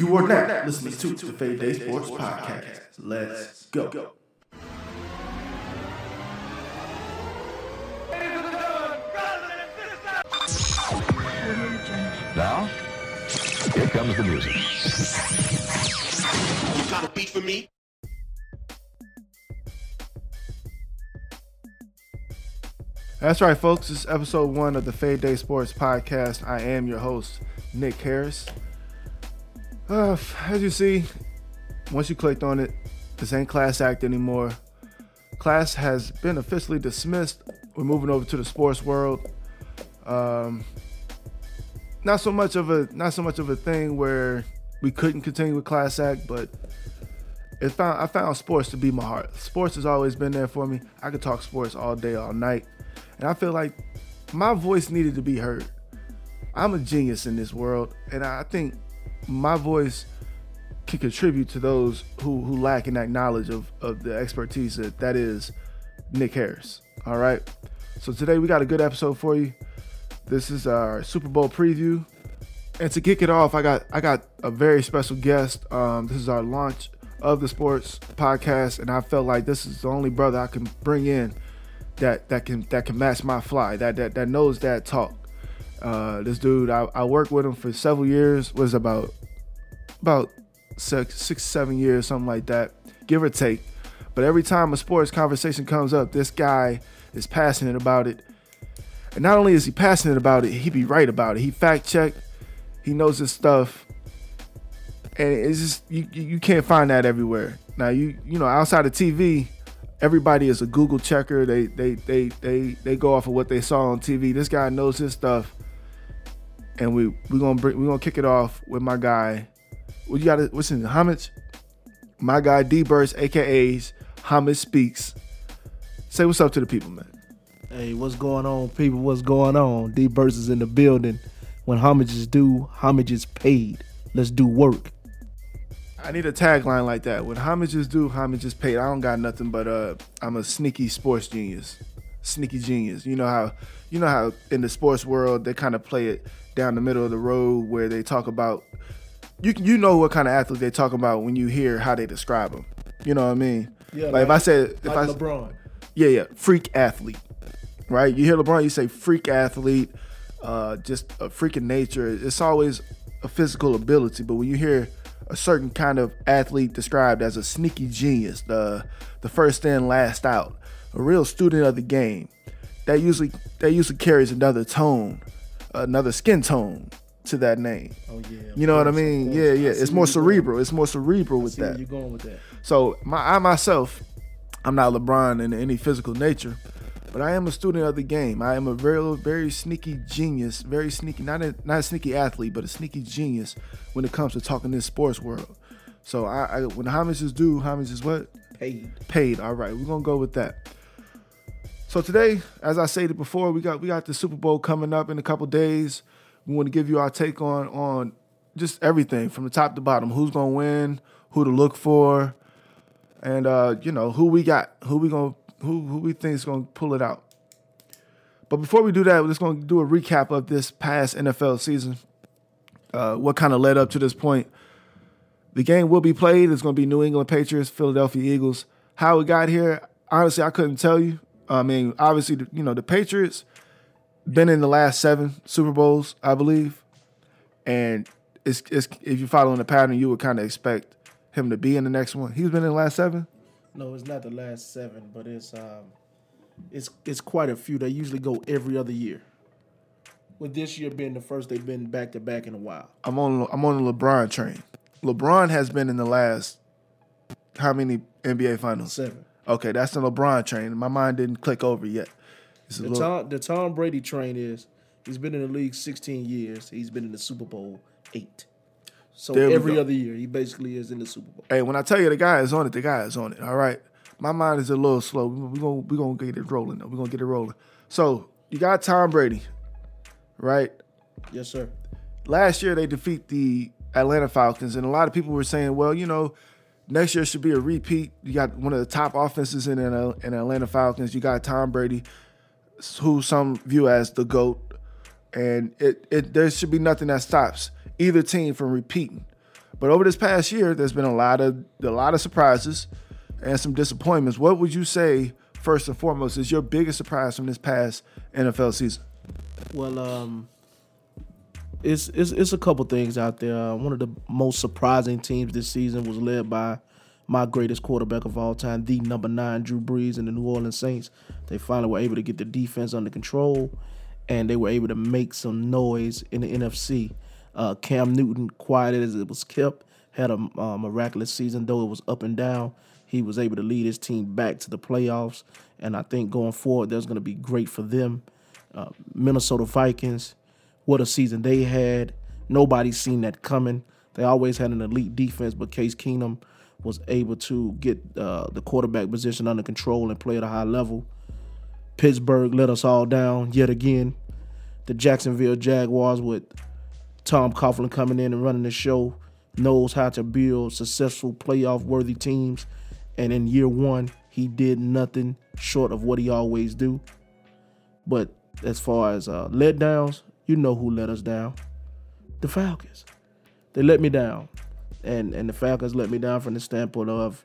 You are now listening to the Fade Day Sports Podcast. Let's go. Now, here comes the music. You got a beat for me? That's right, folks. This is episode one of the Fade Day Sports Podcast. I am your host, Nick Harris. Uh, as you see, once you clicked on it, this ain't Class Act anymore. Class has been officially dismissed. We're moving over to the sports world. Um, not so much of a not so much of a thing where we couldn't continue with Class Act, but it found I found sports to be my heart. Sports has always been there for me. I could talk sports all day, all night, and I feel like my voice needed to be heard. I'm a genius in this world, and I think my voice can contribute to those who who lack in that knowledge of of the expertise that that is Nick Harris. All right. So today we got a good episode for you. This is our Super Bowl preview. And to kick it off, I got I got a very special guest. Um, this is our launch of the sports podcast, and I felt like this is the only brother I can bring in that that can that can match my fly, that that that knows that talk. Uh, this dude, I, I worked with him for several years. Was about about six six seven years, something like that, give or take. But every time a sports conversation comes up, this guy is passionate about it. And not only is he passionate about it, he be right about it. He fact check, he knows his stuff, and it's just you you can't find that everywhere. Now you you know outside of TV, everybody is a Google checker. They they they they they go off of what they saw on TV. This guy knows his stuff, and we we're gonna bring, we're gonna kick it off with my guy. What you got? What's in the homage? My guy D Burst, AKA's Homage Speaks. Say what's up to the people, man. Hey, what's going on, people? What's going on? D Burst is in the building. When homage is due, homage is paid. Let's do work. I need a tagline like that. When homage is due, homage is paid. I don't got nothing but uh I'm a sneaky sports genius. Sneaky genius. You know how you know how in the sports world they kind of play it down the middle of the road where they talk about you you know what kind of athlete they talk about when you hear how they describe them. You know what I mean? Yeah, like, if I said if like I LeBron. yeah, yeah, freak athlete, right? You hear LeBron, you say freak athlete, uh, just a freaking nature. It's always a physical ability, but when you hear a certain kind of athlete described as a sneaky genius, the the first in, last out, a real student of the game, that usually that usually carries another tone, another skin tone to that name. Oh yeah. You know what I mean? Yeah, yeah. I It's more you're going. cerebral. It's more cerebral I with that. you're going with that. So my I myself, I'm not LeBron in any physical nature, but I am a student of the game. I am a very very sneaky genius, very sneaky, not a not a sneaky athlete, but a sneaky genius when it comes to talking this sports world. So I, I when homage is due, homage is what Paid. paid. All right, we're gonna go with that. So today, as I stated before, we got we got the Super Bowl coming up in a couple days. We want to give you our take on on just everything from the top to bottom. Who's gonna win? Who to look for? And uh, you know who we got, who we gonna who who we think is gonna pull it out. But before we do that, we're just gonna do a recap of this past NFL season. Uh, what kind of led up to this point? The game will be played. It's to be New England Patriots, Philadelphia Eagles. How it got here, honestly, I couldn't tell you. I mean, obviously, you know, the Patriots been in the last seven Super Bowls, I believe, and it's, it's if you're following the pattern, you would kind of expect him to be in the next one. He's been in the last seven. No, it's not the last seven, but it's um, it's it's quite a few. They usually go every other year. With this year being the first, they've been back to back in a while. I'm on I'm on the LeBron train. LeBron has been in the last how many NBA finals? Seven. Okay, that's the LeBron train. My mind didn't click over yet. It's The little- Tom the Tom Brady train is he's been in the league 16 years. He's been in the Super Bowl eight. So There every other year he basically is in the Super Bowl. Hey, when I tell you the guy is on it, the guy is on it. All right. My mind is a little slow. We're gonna we gonna get it rolling though. We're gonna get it rolling. So you got Tom Brady, right? Yes, sir. Last year they defeat the Atlanta Falcons, and a lot of people were saying, well, you know, next year should be a repeat. You got one of the top offenses in the in Atlanta Falcons. You got Tom Brady, who some view as the GOAT. And it, it there should be nothing that stops either team from repeating. But over this past year, there's been a lot of a lot of surprises and some disappointments. What would you say first and foremost is your biggest surprise from this past NFL season? Well, um, it's it's it's a couple things out there. Uh, one of the most surprising teams this season was led by my greatest quarterback of all time, the number nine Drew Brees and the New Orleans Saints. They finally were able to get the defense under control, and they were able to make some noise in the NFC. Uh, Cam Newton, quiet as it was kept, had a uh, miraculous season, though it was up and down. He was able to lead his team back to the playoffs, and I think going forward, that's going to be great for them. Uh, Minnesota Vikings, what a season they had. Nobody's seen that coming. They always had an elite defense, but Case Keenum was able to get uh, the quarterback position under control and play at a high level. Pittsburgh let us all down yet again. The Jacksonville Jaguars with Tom Coughlin coming in and running the show knows how to build successful playoff worthy teams. And in year one, he did nothing short of what he always do. But as far as uh, letdowns, you know who let us down. The Falcons. They let me down. And and the Falcons let me down from the standpoint of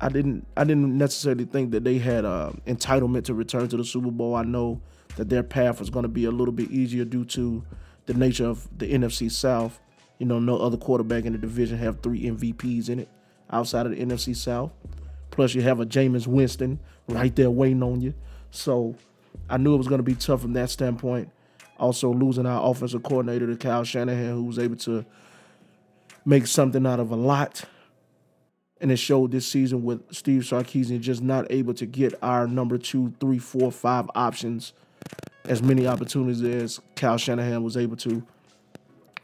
I didn't I didn't necessarily think that they had uh, entitlement to return to the Super Bowl. I know that their path was going to be a little bit easier due to the nature of the NFC South. You know, no other quarterback in the division have three MVPs in it outside of the NFC South. Plus, you have a Jameis Winston right there waiting on you. So I knew it was going to be tough from that standpoint. Also, losing our offensive coordinator to Kyle Shanahan, who was able to make something out of a lot. And it showed this season with Steve Sarkisian just not able to get our number two, three, four, five options as many opportunities as Kyle Shanahan was able to.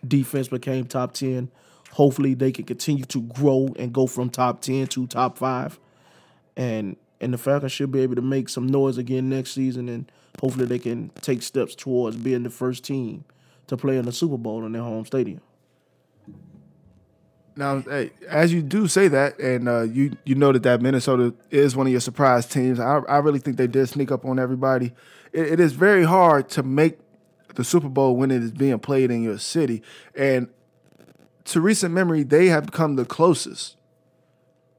Defense became top 10. Hopefully they can continue to grow and go from top 10 to top 5. And and the Falcons should be able to make some noise again next season and hopefully they can take steps towards being the first team to play in the Super Bowl in their home stadium. Now, hey, as you do say that, and uh, you you know that that Minnesota is one of your surprise teams. I, I really think they did sneak up on everybody. It, it is very hard to make the Super Bowl when it is being played in your city, and to recent memory, they have become the closest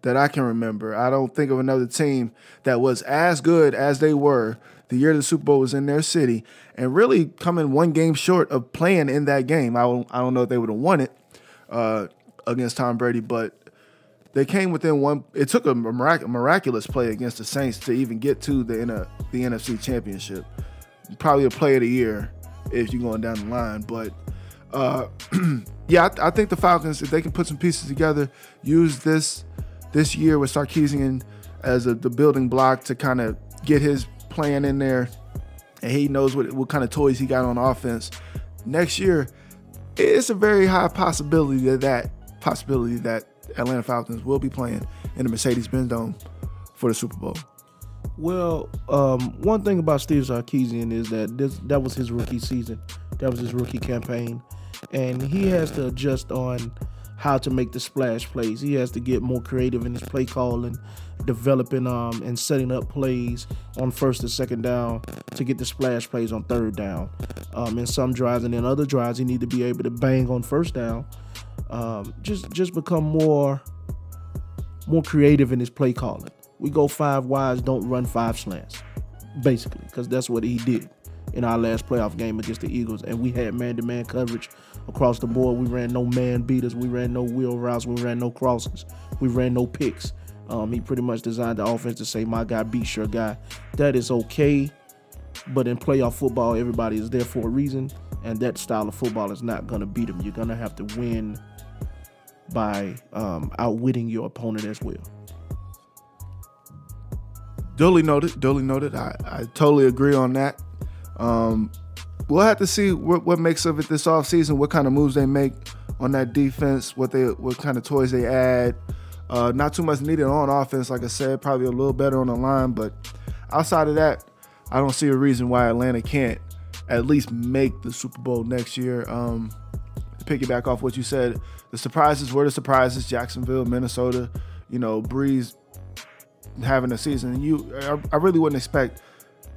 that I can remember. I don't think of another team that was as good as they were the year the Super Bowl was in their city, and really coming one game short of playing in that game. I don't, I don't know if they would have won it uh, against Tom Brady, but they came within one. It took a mirac- miraculous play against the Saints to even get to the the NFC Championship. Probably a play of the year if you're going down the line, but. Uh, yeah, I, I think the Falcons, if they can put some pieces together, use this this year with Sarkisian as a, the building block to kind of get his plan in there, and he knows what what kind of toys he got on offense. Next year, it's a very high possibility that that possibility that Atlanta Falcons will be playing in the Mercedes-Benz Dome for the Super Bowl. Well, um, one thing about Steve Sarkisian is that this that was his rookie season, that was his rookie campaign, and he has to adjust on how to make the splash plays. He has to get more creative in his play calling, developing um, and setting up plays on first and second down to get the splash plays on third down. Um, in some drives and in other drives, he need to be able to bang on first down. Um, just just become more more creative in his play calling. We go five wides, don't run five slants, basically, because that's what he did in our last playoff game against the Eagles, and we had man-to-man coverage across the board. We ran no man beaters, we ran no wheel routes, we ran no crosses, we ran no picks. Um, he pretty much designed the offense to say, "My guy beats your guy." That is okay, but in playoff football, everybody is there for a reason, and that style of football is not going to beat them. You're going to have to win by um, outwitting your opponent as well. Duly noted. Duly noted. I, I totally agree on that. Um, we'll have to see what, what makes of it this offseason, what kind of moves they make on that defense, what they what kind of toys they add. Uh, not too much needed on offense, like I said, probably a little better on the line, but outside of that, I don't see a reason why Atlanta can't at least make the Super Bowl next year. Um, to piggyback off what you said, the surprises were the surprises: Jacksonville, Minnesota. You know, Brees having a season. You, I, I really wouldn't expect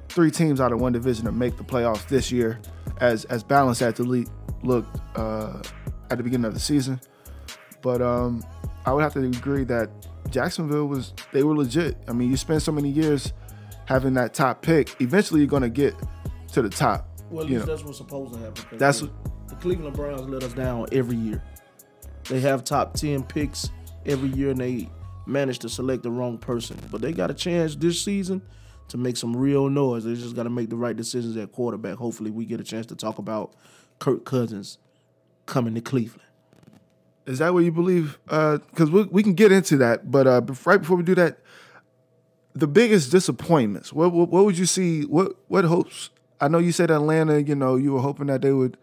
three teams out of one division to make the playoffs this year, as as balanced as the league looked uh, at the beginning of the season. but um, I would have to agree that Jacksonville was they were legit. I mean, you spend so many years having that top pick, eventually you're gonna get to the top. Well, at least know. that's what's supposed to happen. That's the, the Cleveland Browns let us down every year. They have top ten picks every year, and they manage to select the wrong person. But they got a chance this season to make some real noise. They just got to make the right decisions at quarterback. Hopefully, we get a chance to talk about Kirk Cousins coming to Cleveland. Is that what you believe? Because we, we can get into that, but uh, right before we do that, the biggest disappointments. What, what what would you see? What what hopes? I know you said Atlanta. You know you were hoping that they would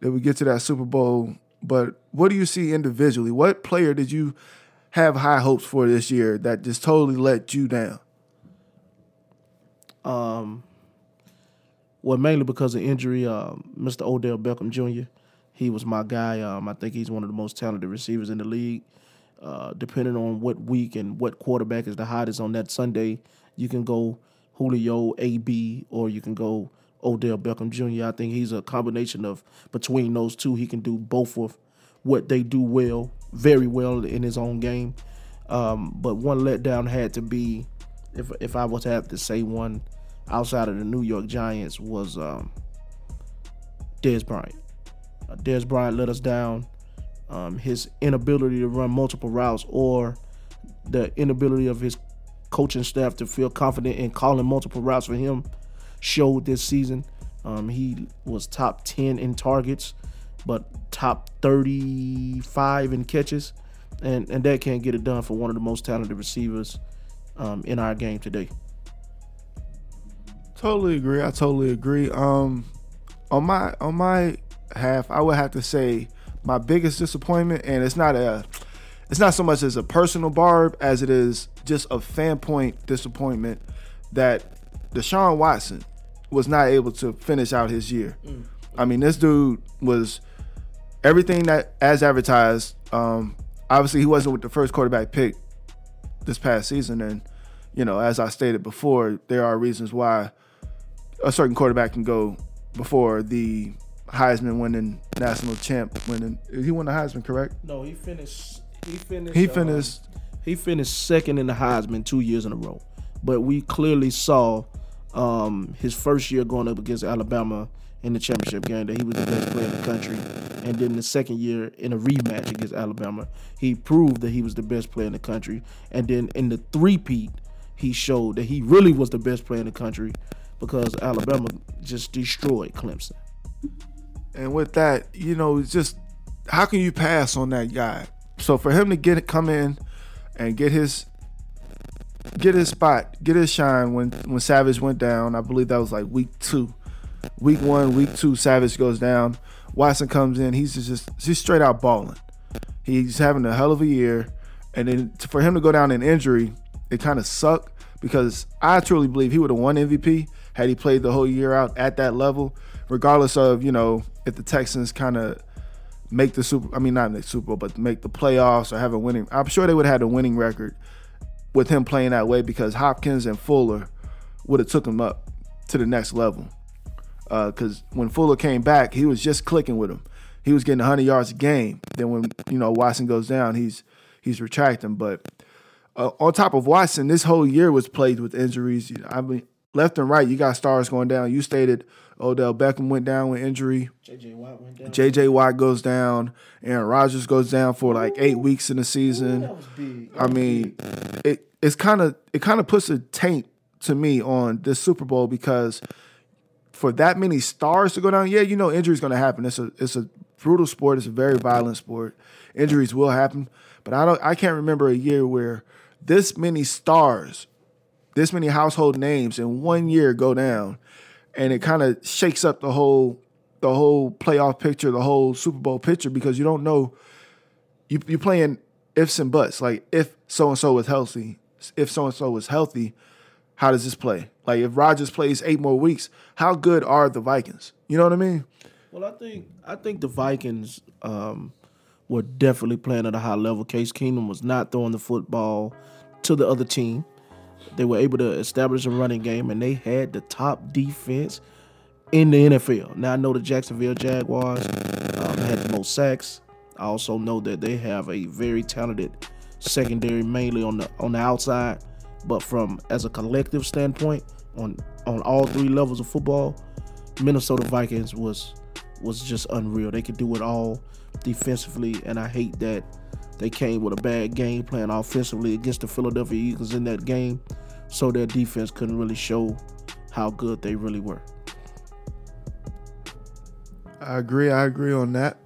they would get to that Super Bowl, but what do you see individually? What player did you have high hopes for this year that just totally let you down? Um, well, mainly because of injury. Um, Mr. Odell Beckham Jr. He was my guy. Um, I think he's one of the most talented receivers in the league. Uh, depending on what week and what quarterback is the hottest on that Sunday, you can go Julio, AB, or you can go Odell Beckham Jr. I think he's a combination of between those two. He can do both of what they do well, very well in his own game. Um, but one letdown had to be, if if I was to have to say one outside of the New York Giants was um, Dez Bryant. Uh, Dez Bryant let us down. Um, his inability to run multiple routes or the inability of his coaching staff to feel confident in calling multiple routes for him showed this season. Um, he was top 10 in targets, but top 35 in catches. And, and that can't get it done for one of the most talented receivers um, in our game today. Totally agree. I totally agree. Um, on my on my half, I would have to say my biggest disappointment, and it's not a, it's not so much as a personal barb as it is just a fan point disappointment that Deshaun Watson was not able to finish out his year. I mean, this dude was everything that as advertised. Um, obviously, he wasn't with the first quarterback pick this past season, and you know, as I stated before, there are reasons why a certain quarterback can go before the Heisman winning national champ winning. He won the Heisman, correct? No, he finished. He finished. He um, finished. he finished second in the Heisman two years in a row. But we clearly saw um, his first year going up against Alabama in the championship game that he was the best player in the country. And then the second year in a rematch against Alabama, he proved that he was the best player in the country. And then in the three-peat, he showed that he really was the best player in the country because Alabama just destroyed Clemson. And with that, you know, it's just how can you pass on that guy? So for him to get come in and get his get his spot, get his shine when when Savage went down. I believe that was like week two, week one, week two. Savage goes down. Watson comes in. He's just he's straight out balling. He's having a hell of a year, and then for him to go down in injury, it kind of sucked because I truly believe he would have won MVP had he played the whole year out at that level, regardless of you know if the Texans kind of make the super. I mean, not the Super Bowl, but make the playoffs or have a winning. I'm sure they would have had a winning record with him playing that way because Hopkins and Fuller would have took him up to the next level. Because when Fuller came back, he was just clicking with him. He was getting 100 yards a game. Then when you know Watson goes down, he's he's retracting. But uh, on top of Watson, this whole year was plagued with injuries. I mean, left and right, you got stars going down. You stated Odell Beckham went down with injury. JJ Watt went down. J.J. Watt goes down. Aaron Rodgers goes down for like eight weeks in the season. Big. I mean, it it's kind of it kind of puts a taint to me on this Super Bowl because for that many stars to go down, yeah, you know, injuries going to happen. It's a it's a brutal sport. It's a very violent sport. Injuries will happen, but I don't. I can't remember a year where this many stars, this many household names in one year go down, and it kind of shakes up the whole the whole playoff picture, the whole Super Bowl picture because you don't know you you playing ifs and buts. Like if so and so was healthy, if so and so was healthy, how does this play? Like if Rodgers plays eight more weeks, how good are the Vikings? You know what I mean? Well, I think I think the Vikings um, were definitely playing at a high level. Case Keenum was not throwing the football to the other team. They were able to establish a running game, and they had the top defense in the NFL. Now I know the Jacksonville Jaguars um, had the most sacks. I also know that they have a very talented secondary, mainly on the on the outside. But from as a collective standpoint, on on all three levels of football, Minnesota Vikings was was just unreal. They could do it all defensively, and I hate that they came with a bad game plan offensively against the Philadelphia Eagles in that game, so their defense couldn't really show how good they really were. I agree. I agree on that.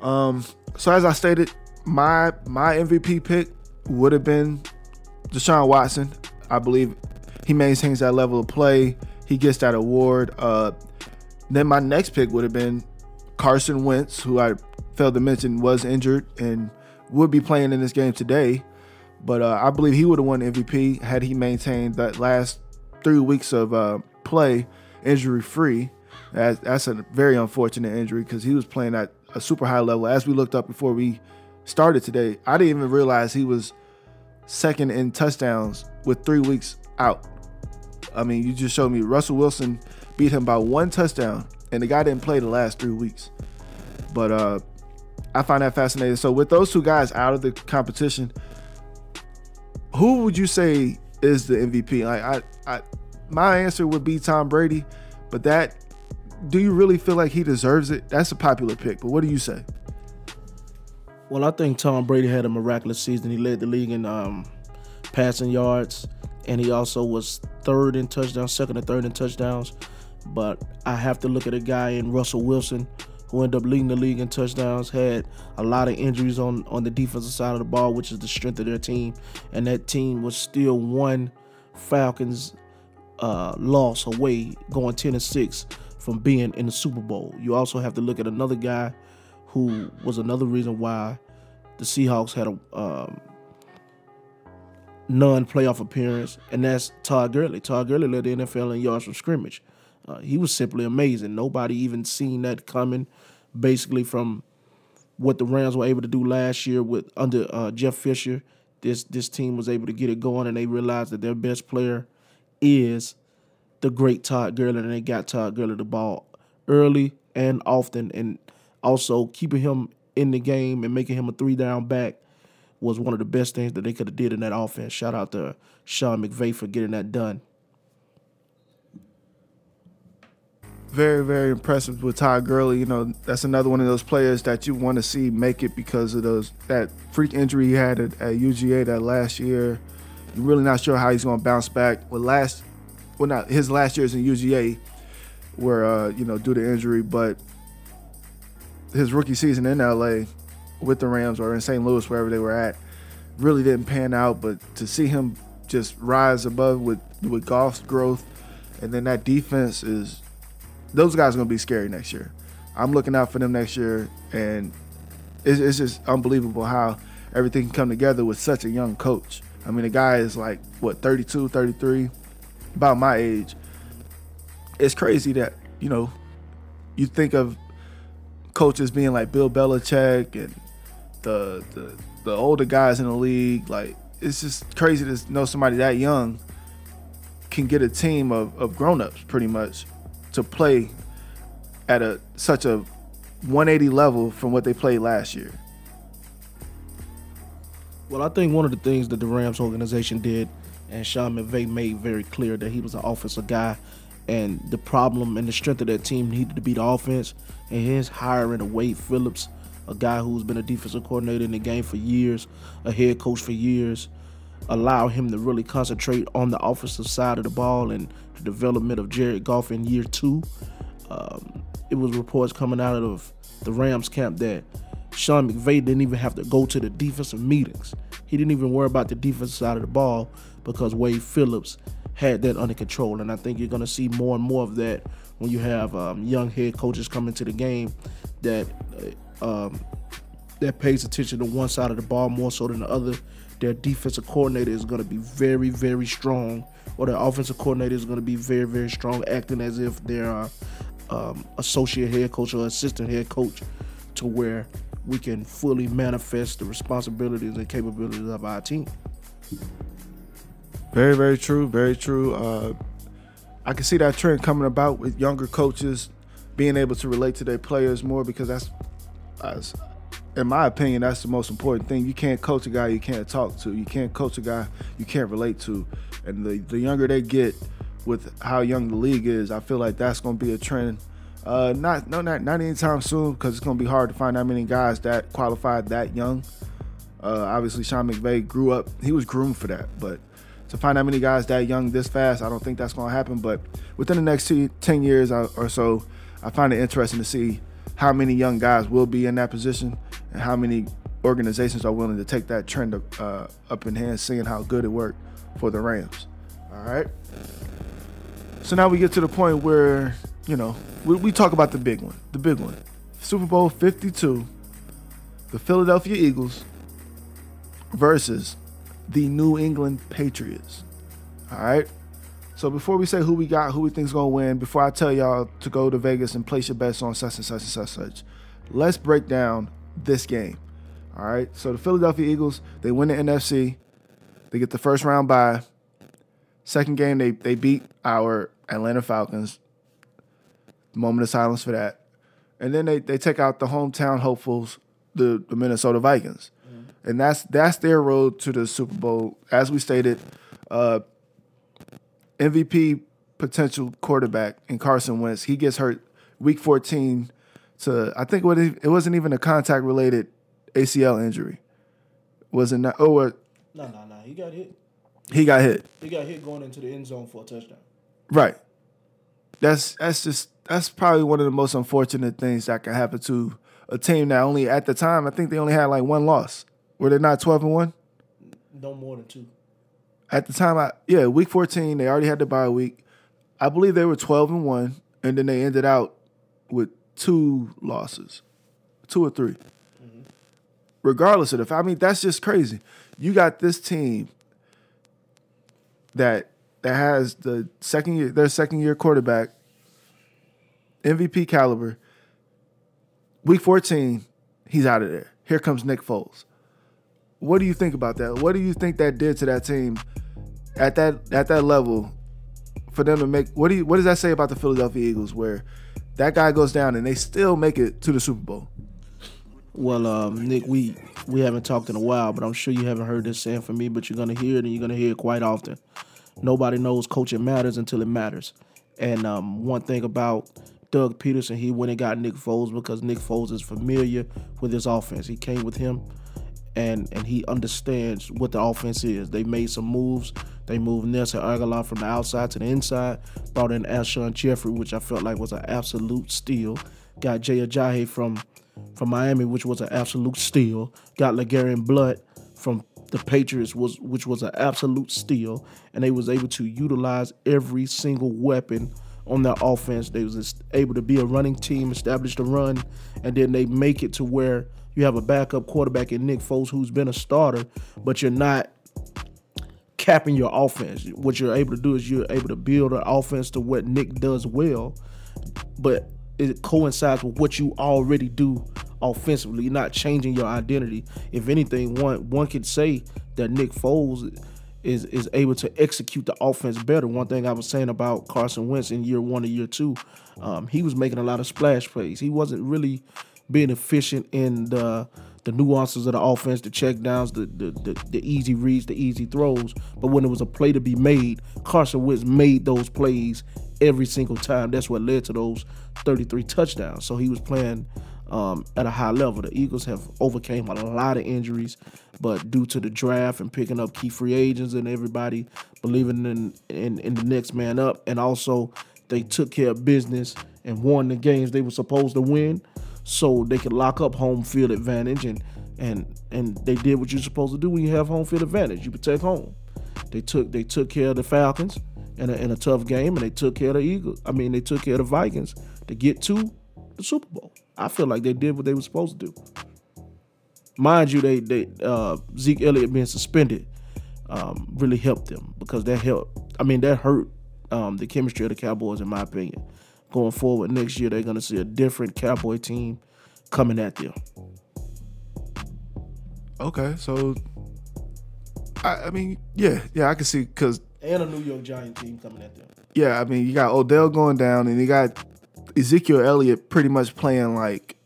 Um, so as I stated, my my MVP pick would have been Deshaun Watson. I believe he maintains that level of play. He gets that award. Uh, then my next pick would have been Carson Wentz, who I failed to mention was injured and would be playing in this game today. But uh, I believe he would have won MVP had he maintained that last three weeks of uh, play injury free. That's, that's a very unfortunate injury because he was playing at a super high level. As we looked up before we started today, I didn't even realize he was second in touchdowns with three weeks out. I mean, you just showed me Russell Wilson beat him by one touchdown, and the guy didn't play the last three weeks. But uh, I find that fascinating. So with those two guys out of the competition, who would you say is the MVP? Like I, I my answer would be Tom Brady, but that do you really feel like he deserves it? That's a popular pick, but what do you say? Well, I think Tom Brady had a miraculous season. He led the league in um, passing yards, and he also was third in touchdowns, second and third in touchdowns. But I have to look at a guy in Russell Wilson, who ended up leading the league in touchdowns, had a lot of injuries on, on the defensive side of the ball, which is the strength of their team. And that team was still one Falcons uh, loss away, going 10 and 6 from being in the Super Bowl. You also have to look at another guy who was another reason why the Seahawks had a um, non-playoff appearance, and that's Todd Gurley. Todd Gurley led the NFL in yards from scrimmage. Uh, he was simply amazing. Nobody even seen that coming. Basically, from what the Rams were able to do last year with under uh, Jeff Fisher, this this team was able to get it going, and they realized that their best player is the great Todd Gurley, and they got Todd Gurley the ball early and often, and also keeping him in the game and making him a three down back was one of the best things that they could have did in that offense. Shout out to Sean McVay for getting that done. Very, very impressive with Todd Gurley. You know, that's another one of those players that you want to see make it because of those that freak injury he had at, at UGA that last year. You're really not sure how he's going to bounce back. Well, last, well, not his last years in UGA were, uh, you know, due to injury, but his rookie season in LA with the Rams or in St. Louis, wherever they were at, really didn't pan out. But to see him just rise above with with Goff's growth, and then that defense is those guys are gonna be scary next year. I'm looking out for them next year, and it's, it's just unbelievable how everything can come together with such a young coach. I mean, the guy is like what 32, 33, about my age. It's crazy that you know you think of coaches being like Bill Belichick and the the the older guys in the league. Like it's just crazy to know somebody that young can get a team of, of grown-ups pretty much to play at a such a 180 level from what they played last year. Well, I think one of the things that the Rams organization did, and Sean McVay made very clear that he was an offensive guy, and the problem and the strength of that team needed to be the offense, and his hiring of Wade Phillips, a guy who's been a defensive coordinator in the game for years, a head coach for years, allow him to really concentrate on the offensive side of the ball and the development of Jared Goff in year two. Um, it was reports coming out of the Rams camp that Sean McVay didn't even have to go to the defensive meetings. He didn't even worry about the defensive side of the ball because Wade Phillips had that under control. And I think you're going to see more and more of that when you have um, young head coaches coming to the game that uh, um, that pays attention to one side of the ball more so than the other. Their defensive coordinator is going to be very, very strong, or their offensive coordinator is going to be very, very strong, acting as if they're uh, um, associate head coach or assistant head coach, to where we can fully manifest the responsibilities and capabilities of our team. Very, very true. Very true. Uh, I can see that trend coming about with younger coaches being able to relate to their players more because that's, as in my opinion, that's the most important thing. You can't coach a guy you can't talk to. You can't coach a guy you can't relate to. And the the younger they get, with how young the league is, I feel like that's going to be a trend. Uh, not no not not anytime soon because it's going to be hard to find that many guys that qualified that young. Uh, obviously, Sean McVay grew up; he was groomed for that. But to find that many guys that young this fast, I don't think that's going to happen. But within the next 10 years or so, I find it interesting to see how many young guys will be in that position how many organizations are willing to take that trend up, uh, up in hand, seeing how good it worked for the Rams. All right. So now we get to the point where, you know, we, we talk about the big one, the big one. Super Bowl 52, the Philadelphia Eagles versus the New England Patriots. All right. So before we say who we got, who we think's gonna win, before I tell y'all to go to Vegas and place your bets on such and such and such and such, let's break down this game. All right. So the Philadelphia Eagles, they win the NFC. They get the first round bye. Second game, they they beat our Atlanta Falcons. Moment of silence for that. And then they, they take out the hometown hopefuls, the, the Minnesota Vikings. And that's that's their road to the Super Bowl. As we stated, uh, MVP potential quarterback in Carson Wentz, he gets hurt week 14 to I think what it, it wasn't even a contact related ACL injury. Was it not? oh uh, No, no, no. He got hit. he got hit. He got hit going into the end zone for a touchdown. Right. That's that's just that's probably one of the most unfortunate things that can happen to a team that only at the time I think they only had like one loss. Were they not twelve and one? No more than two. At the time I yeah, week fourteen, they already had the bye week. I believe they were twelve and one, and then they ended out with two losses. Two or 3 Regardless of the I mean, that's just crazy. You got this team that that has the second year their second year quarterback, MVP caliber. Week 14, he's out of there. Here comes Nick Foles. What do you think about that? What do you think that did to that team at that at that level for them to make what do you what does that say about the Philadelphia Eagles where that guy goes down and they still make it to the Super Bowl? Well, um, Nick, we we haven't talked in a while, but I'm sure you haven't heard this saying from me, but you're gonna hear it and you're gonna hear it quite often. Nobody knows coaching matters until it matters. And um, one thing about Doug Pederson, he went and got Nick Foles because Nick Foles is familiar with his offense. He came with him and and he understands what the offense is. They made some moves. They moved Nelson Agholor from the outside to the inside, brought in Alshon Jeffery, which I felt like was an absolute steal. Got Jay Ajayi from from Miami, which was an absolute steal. Got LeGarrette Blunt from the Patriots, was which was an absolute steal, and they was able to utilize every single weapon on their offense. They was able to be a running team, establish the run, and then they make it to where you have a backup quarterback in Nick Foles who's been a starter, but you're not capping your offense. What you're able to do is you're able to build an offense to what Nick does well, but it coincides with what you already do offensively. You're not changing your identity. If anything, one one could say that Nick Foles is is able to execute the offense better. One thing I was saying about Carson Wentz in year one and year two, um, he was making a lot of splash plays. He wasn't really being efficient in the the nuances of the offense, the check downs, the, the the the easy reads, the easy throws. But when it was a play to be made, Carson Wentz made those plays every single time. That's what led to those 33 touchdowns. So he was playing um, at a high level. The Eagles have overcame a lot of injuries, but due to the draft and picking up key free agents and everybody believing in in, in the next man up, and also they took care of business and won the games they were supposed to win, so they could lock up home field advantage and and and they did what you're supposed to do when you have home field advantage. You protect home. They took they took care of the Falcons in a, in a tough game, and they took care of the Eagles. I mean, they took care of the Vikings to get to the Super Bowl. I feel like they did what they were supposed to do. Mind you, they they uh, Zeke Elliott being suspended um, really helped them because that helped. I mean, that hurt um, the chemistry of the Cowboys, in my opinion. Going forward next year, they're going to see a different Cowboy team coming at them. Okay, so I, I mean, yeah, yeah, I can see because And a New York Giant team coming at them. yeah, I mean, you got Odell going down, and you got Ezekiel Elliott pretty much playing like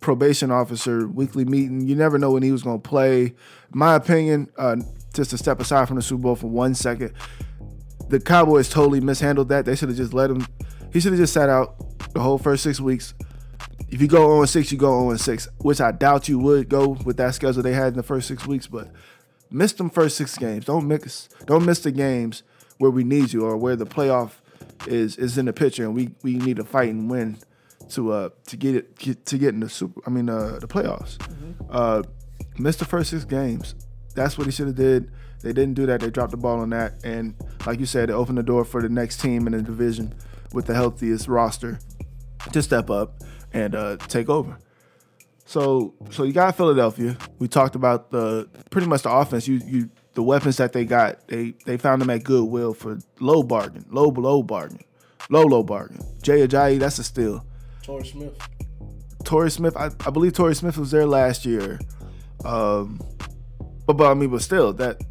probation officer weekly meeting. You never know when he was going to play. My opinion, uh, just to step aside from the Super Bowl for one second, the Cowboys totally mishandled that. They should have just let him. He should have just sat out the whole first six weeks. If you go 0 6, you go 0 6, which I doubt you would go with that schedule they had in the first six weeks. But miss them first six games. Don't miss. Don't miss the games where we need you or where the playoff is is in the picture and we we need to fight and win to uh to get it get, to get in the super. I mean uh the playoffs. Uh, missed the first six games. That's what he should have did. They didn't do that. They dropped the ball on that, and like you said, it opened the door for the next team in the division with the healthiest roster to step up and uh, take over. So, so you got Philadelphia. We talked about the pretty much the offense. You, you, the weapons that they got. They, they found them at Goodwill for low bargain, low, low bargain, low, low bargain. Jay Ajayi, that's a steal. Torrey Smith. Torrey Smith, I, I believe Torrey Smith was there last year. Um, but, but I mean, but still, that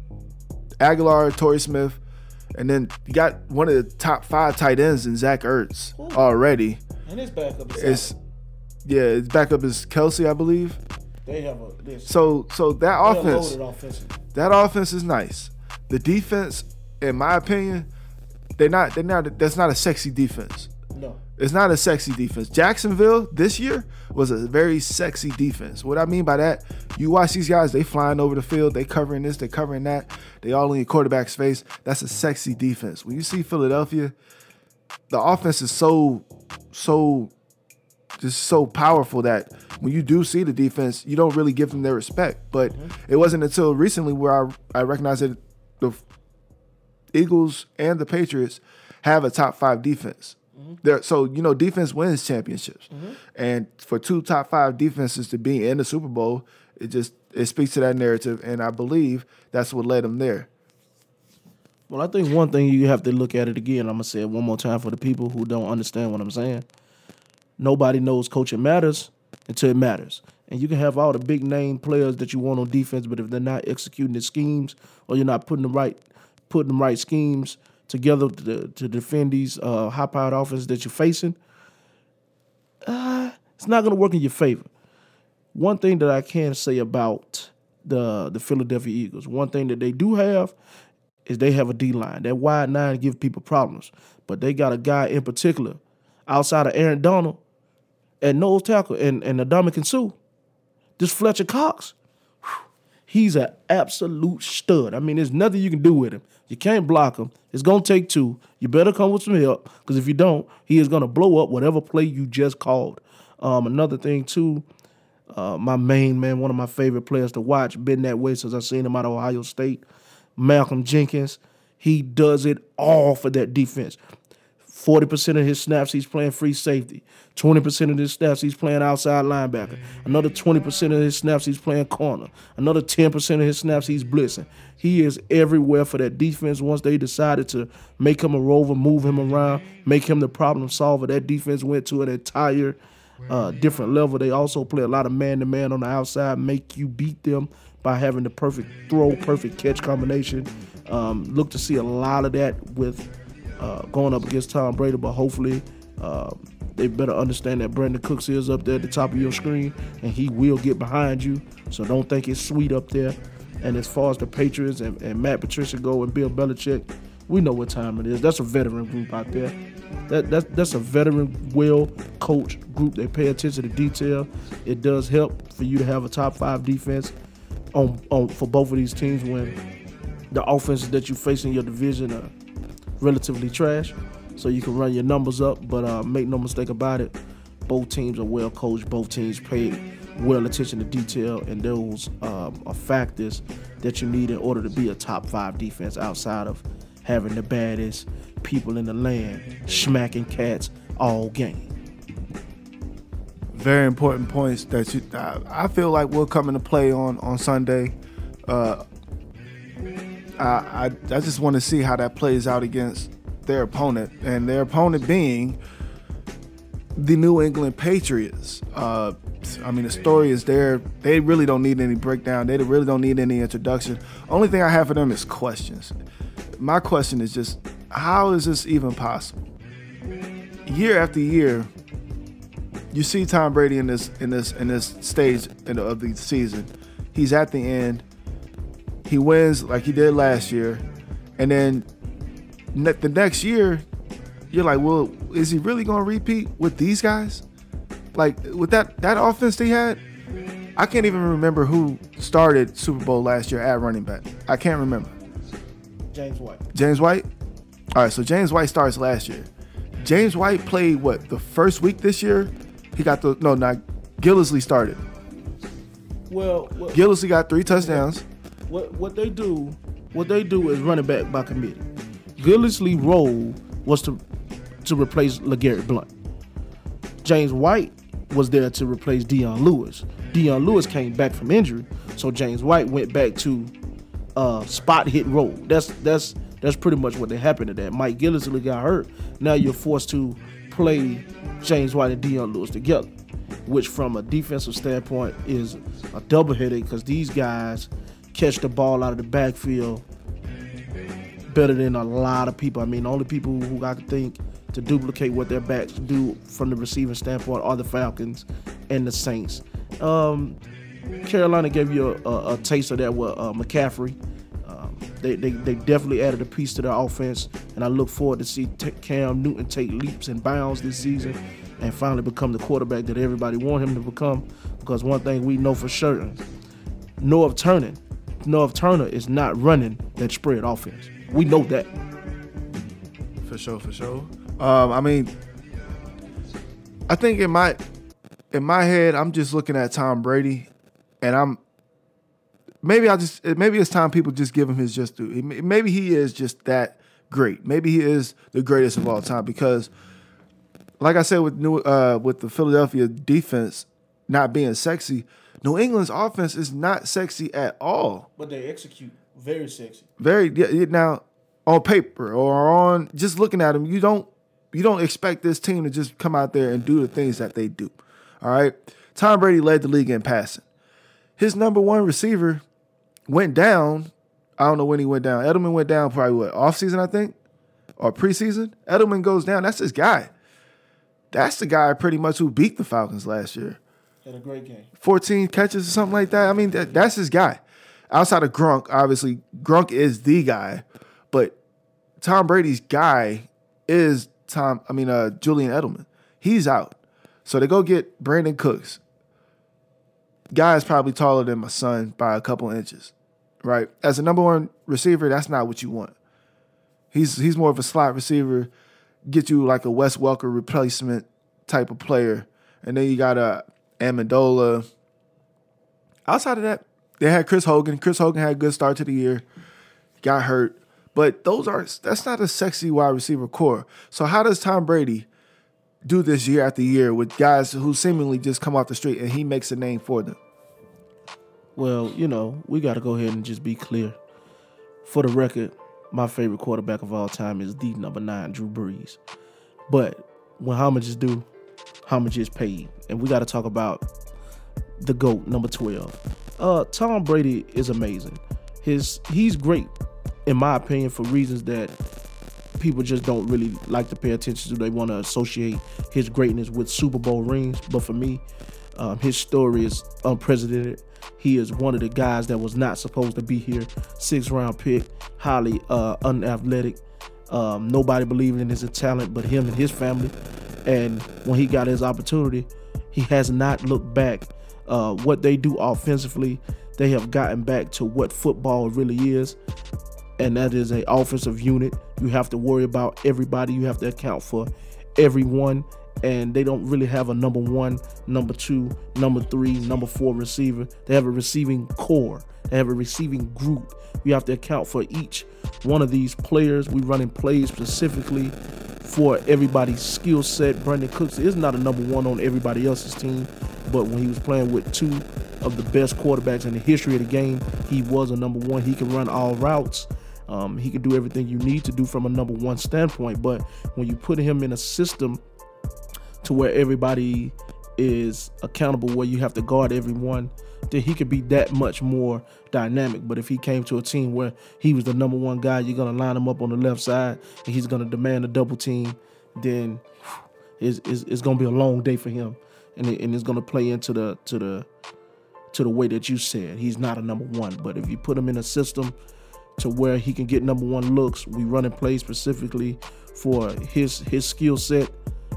Agholor, Torrey Smith, and then you got one of the top five tight ends in Zach Ertz already. And his backup is It's yeah, his backup is Kelsey, I believe. They have a this. So so that offense, that offense is nice. The defense, in my opinion, they're not they're not that's not a sexy defense. It's not a sexy defense. Jacksonville this year was a very sexy defense. What I mean by that, you watch these guys, they flying over the field, they covering this, they covering that, they all in your quarterback's face. That's a sexy defense. When you see Philadelphia, the offense is so, so, just so powerful that when you do see the defense, you don't really give them their respect. But mm-hmm. it wasn't until recently where I, I recognized that the Eagles and the Patriots have a top five defense. There, so you know, defense wins championships, and for two top five defenses to be in the Super Bowl, it just it speaks to that narrative, and I believe that's what led them there. Well, I think one thing you have to look at it again. I'm gonna say it one more time for the people who don't understand what I'm saying. Nobody knows coaching matters until it matters. And you can have all the big name players that you want on defense, but if they're not executing the schemes or you're not putting the right putting the right schemes together to, to defend these uh, high powered offenses that you're facing, uh, it's not gonna work in your favor. One thing that I can say about the the Philadelphia Eagles, one thing that they do have is they have a D line. That wide nine give people problems, but they got a guy in particular outside of Aaron Donald at nose tackle and and Ndamukong Suh. This Fletcher Cox, he's an absolute stud. I mean, there's nothing you can do with him. You can't block him. It's gonna take two. You better come with some help because if you don't, he is gonna blow up whatever play you just called. Um, another thing too, uh, my main man, one of my favorite players to watch, been that way since I've seen him out of Ohio State. Malcolm Jenkins, he does it all for that defense. 40% of his snaps he's playing free safety. 20% of his snaps he's playing outside linebacker. Another 20% of his snaps he's playing corner. Another 10% of his snaps he's blitzing. He is everywhere for that defense. Once they decided to make him a rover, move him around, make him the problem solver, that defense went to an entire uh, different level. They also play a lot of man to man on the outside, make you beat them by having the perfect throw, perfect catch combination. Um, look to see a lot of that with uh, going up against Tom Brady, but hopefully uh, they better understand that Brandin Cooks is up there at the top of your screen and he will get behind you. So don't think it's sweet up there. And as far as the Patriots and, and Matt Patricia go and Bill Belichick, we know what time it is. That's a veteran group out there. That, that that's a veteran, well coached group. They pay attention to detail. It does help for you to have a top five defense on, on for both of these teams when the offenses that you face in your division are relatively trash. So you can run your numbers up, but uh, make no mistake about it, both teams are well coached. Both teams pay well attention to detail, and those um, are factors that you need in order to be a top five defense outside of having the baddest people in the land smacking cats all game. Very important points that you. I, I feel like will come into play on on Sunday. Uh, I, I I just want to see how that plays out against their opponent, and their opponent being the New England Patriots. Uh, I mean, the story is there. They really don't need any breakdown. They really don't need any introduction. Only thing I have for them is questions. My question is just, how is this even possible? Year after year, you see Tom Brady in this in this in this stage of the season. He's at the end. He wins like he did last year, and then ne- the next year, you're like, well, is he really going to repeat with these guys? Like with that that offense they had, I can't even remember who started Super Bowl last year at running back. I can't remember. James White. James White. All right, so James White starts last year. James White played what the first week this year. He got the no, not Gillislee started. Well, what, Gillislee got three touchdowns. What what they do, what they do is running back by committee. Gillislee role was to to replace LeGarrette Blunt. James White was there to replace Dion Lewis. Dion Lewis came back from injury, so James White went back to uh, spot hit role. That's that's that's pretty much what happened to that. Mike Gillislee got hurt. Now you're forced to play James White and Dion Lewis together, which from a defensive standpoint is a double headache because these guys catch the ball out of the backfield better than a lot of people. I mean, the only people who I could think to duplicate what their backs do from the receiving standpoint are the Falcons and the Saints. Um, Carolina gave you a, a, a taste of that with uh, McCaffrey. Um, they, they, they definitely added a piece to their offense, and I look forward to see t- Cam Newton take leaps and bounds this season and finally become the quarterback that everybody want him to become. Because one thing we know for certain, Norv Turner, Norv Turner is not running that spread offense. We know that. For sure, for sure. Um, I mean, I think in my in my head, I'm just looking at Tom Brady, and I'm maybe I just maybe it's time people just give him his just due. Maybe he is just that great. Maybe he is the greatest of all time because, like I said with New uh, with the Philadelphia defense not being sexy, New England's offense is not sexy at all. But they execute very sexy. very yeah, now on paper or on just looking at them you don't you don't expect this team to just come out there and do the things that they do all right? Tom brady led the league in passing. His number one receiver went down. I don't know when he went down. Edelman went down probably what off season i think? Or preseason? Edelman goes down. That's his guy. That's the guy pretty much who beat the falcons last year Had a great game. 14 catches or something like that. I mean, that, that's his guy. Outside of Gronk, obviously, Gronk is the guy, but Tom Brady's guy is Tom. I mean, uh, Julian Edelman. He's out, so they go get Brandin Cooks. Guy is probably taller than my son by a couple inches, right? As a number one receiver, that's not what you want. He's he's more of a slot receiver, get you like a Wes Welker replacement type of player, and then you got a Amendola. Outside of that, they had Chris Hogan. Chris Hogan had a good start to the year, got hurt, but those are that's not a sexy wide receiver core. So how does Tom Brady do this year after year with guys who seemingly just come off the street and he makes a name for them? Well, you know, we got to go ahead and just be clear. For the record, my favorite quarterback of all time is the number nine, Drew Brees. But when homage due, homage is paid. And we got to talk about the GOAT, number 12. Uh, Tom Brady is amazing. His He's great, in my opinion, for reasons that people just don't really like to pay attention to. They want to associate his greatness with Super Bowl rings. But for me, um, his story is unprecedented. He is one of the guys that was not supposed to be here. Six round pick, highly uh, unathletic. Um, nobody believed in his talent but him and his family. And when he got his opportunity, he has not looked back. Uh, what they do offensively, they have gotten back to what football really is and that is a offensive unit. You have to worry about everybody. You have to account for everyone, and they don't really have a number one, number two, number three, number four receiver. They have a receiving core. Have a receiving group. We have to account for each one of these players. We running plays specifically for everybody's skill set. Brandin Cooks is not a number one on everybody else's team, but when he was playing with two of the best quarterbacks in the history of the game, he was a number one. He can run all routes. Um, he can do everything you need to do from a number one standpoint. But when you put him in a system to where everybody is accountable, where you have to guard everyone, then he could be that much more dynamic. But if he came to a team where he was the number one guy, you're gonna line him up on the left side, and he's gonna demand a double team, then it's, it's, it's gonna be a long day for him. and it, and it's gonna play into the to the to the way that you said he's not a number one. But if you put him in a system to where he can get number one looks, we run and play specifically for his his skill set.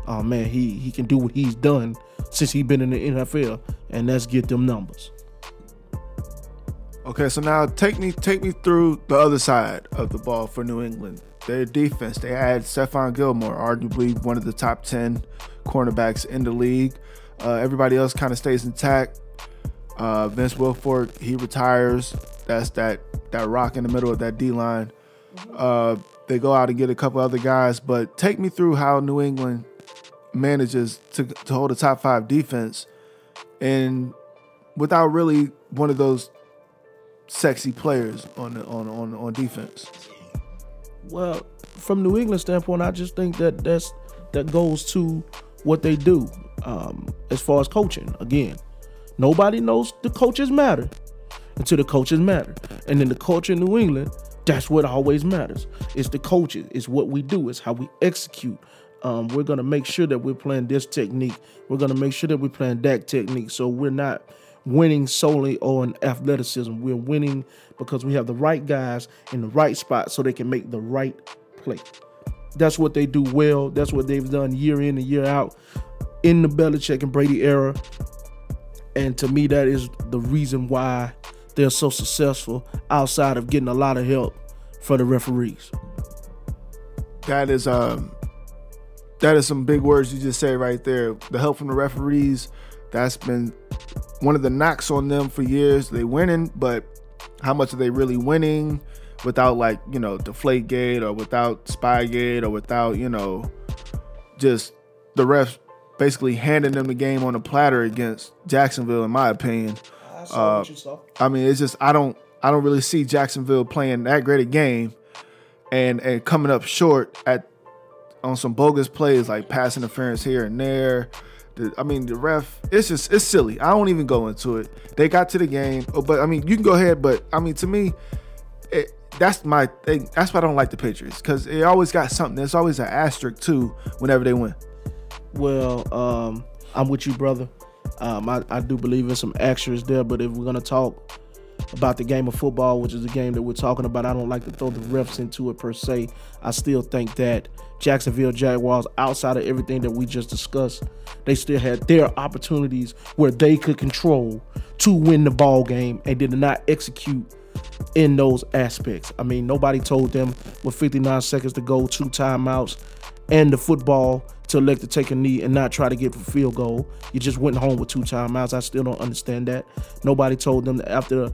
Oh man, he he can do what he's done since he been in the NFL, and let's get them numbers. Okay, so now take me take me through the other side of the ball for New England. Their defense. They had Stephon Gilmore, arguably one of the top ten cornerbacks in the league. Uh, everybody else kind of stays intact. Uh, Vince Wilfork, he retires. That's that that rock in the middle of that D line. Uh, they go out and get a couple other guys, but take me through how New England manages to, to hold a top five defense and without really one of those sexy players on on on on defense. Well, from New England standpoint, I just think that that's that goes to what they do um, as far as coaching. Again, nobody knows the coaches matter until the coaches matter, and then the culture in New England. That's what always matters. It's the coaches. It's what we do. It's how we execute. Um, we're gonna make sure that we're playing this technique. We're gonna make sure that we're playing that technique. So we're not winning solely on athleticism. We're winning because we have the right guys in the right spot so they can make the right play. That's what they do well. That's what they've done year in and year out in the Belichick and Brady era. And to me, that is the reason why they're so successful outside of getting a lot of help for the referees. That is um that is some big words you just said right there. The help from the referees, that's been one of the knocks on them for years. They winning, but how much are they really winning without like, you know, deflate gate or without spygate or without, you know, just the refs basically handing them the game on a platter against Jacksonville, in my opinion. I saw Uh, what you saw. I mean, it's just I don't I don't really see Jacksonville playing that great a game and and coming up short at on some bogus plays like pass interference here and there. The, I mean, the ref, it's just it's silly. I won't even go into it. They got to the game, oh, but I mean, you can go ahead. But I mean, to me, it, that's my thing. That's why I don't like the Patriots because it always got something. There's always an asterisk too whenever they win. Well, um, I'm with you, brother. Um, I, I do believe in some extras there, but if we're gonna talk about the game of football, which is the game that we're talking about, I don't like to throw the refs into it per se. I still think that Jacksonville Jaguars, outside of everything that we just discussed, they still had their opportunities where they could control to win the ball game and did not execute in those aspects. I mean, nobody told them with 59 seconds to go, two timeouts, and the football to elect to take a knee and not try to get a field goal. You just went home with two timeouts. I still don't understand that. Nobody told them that after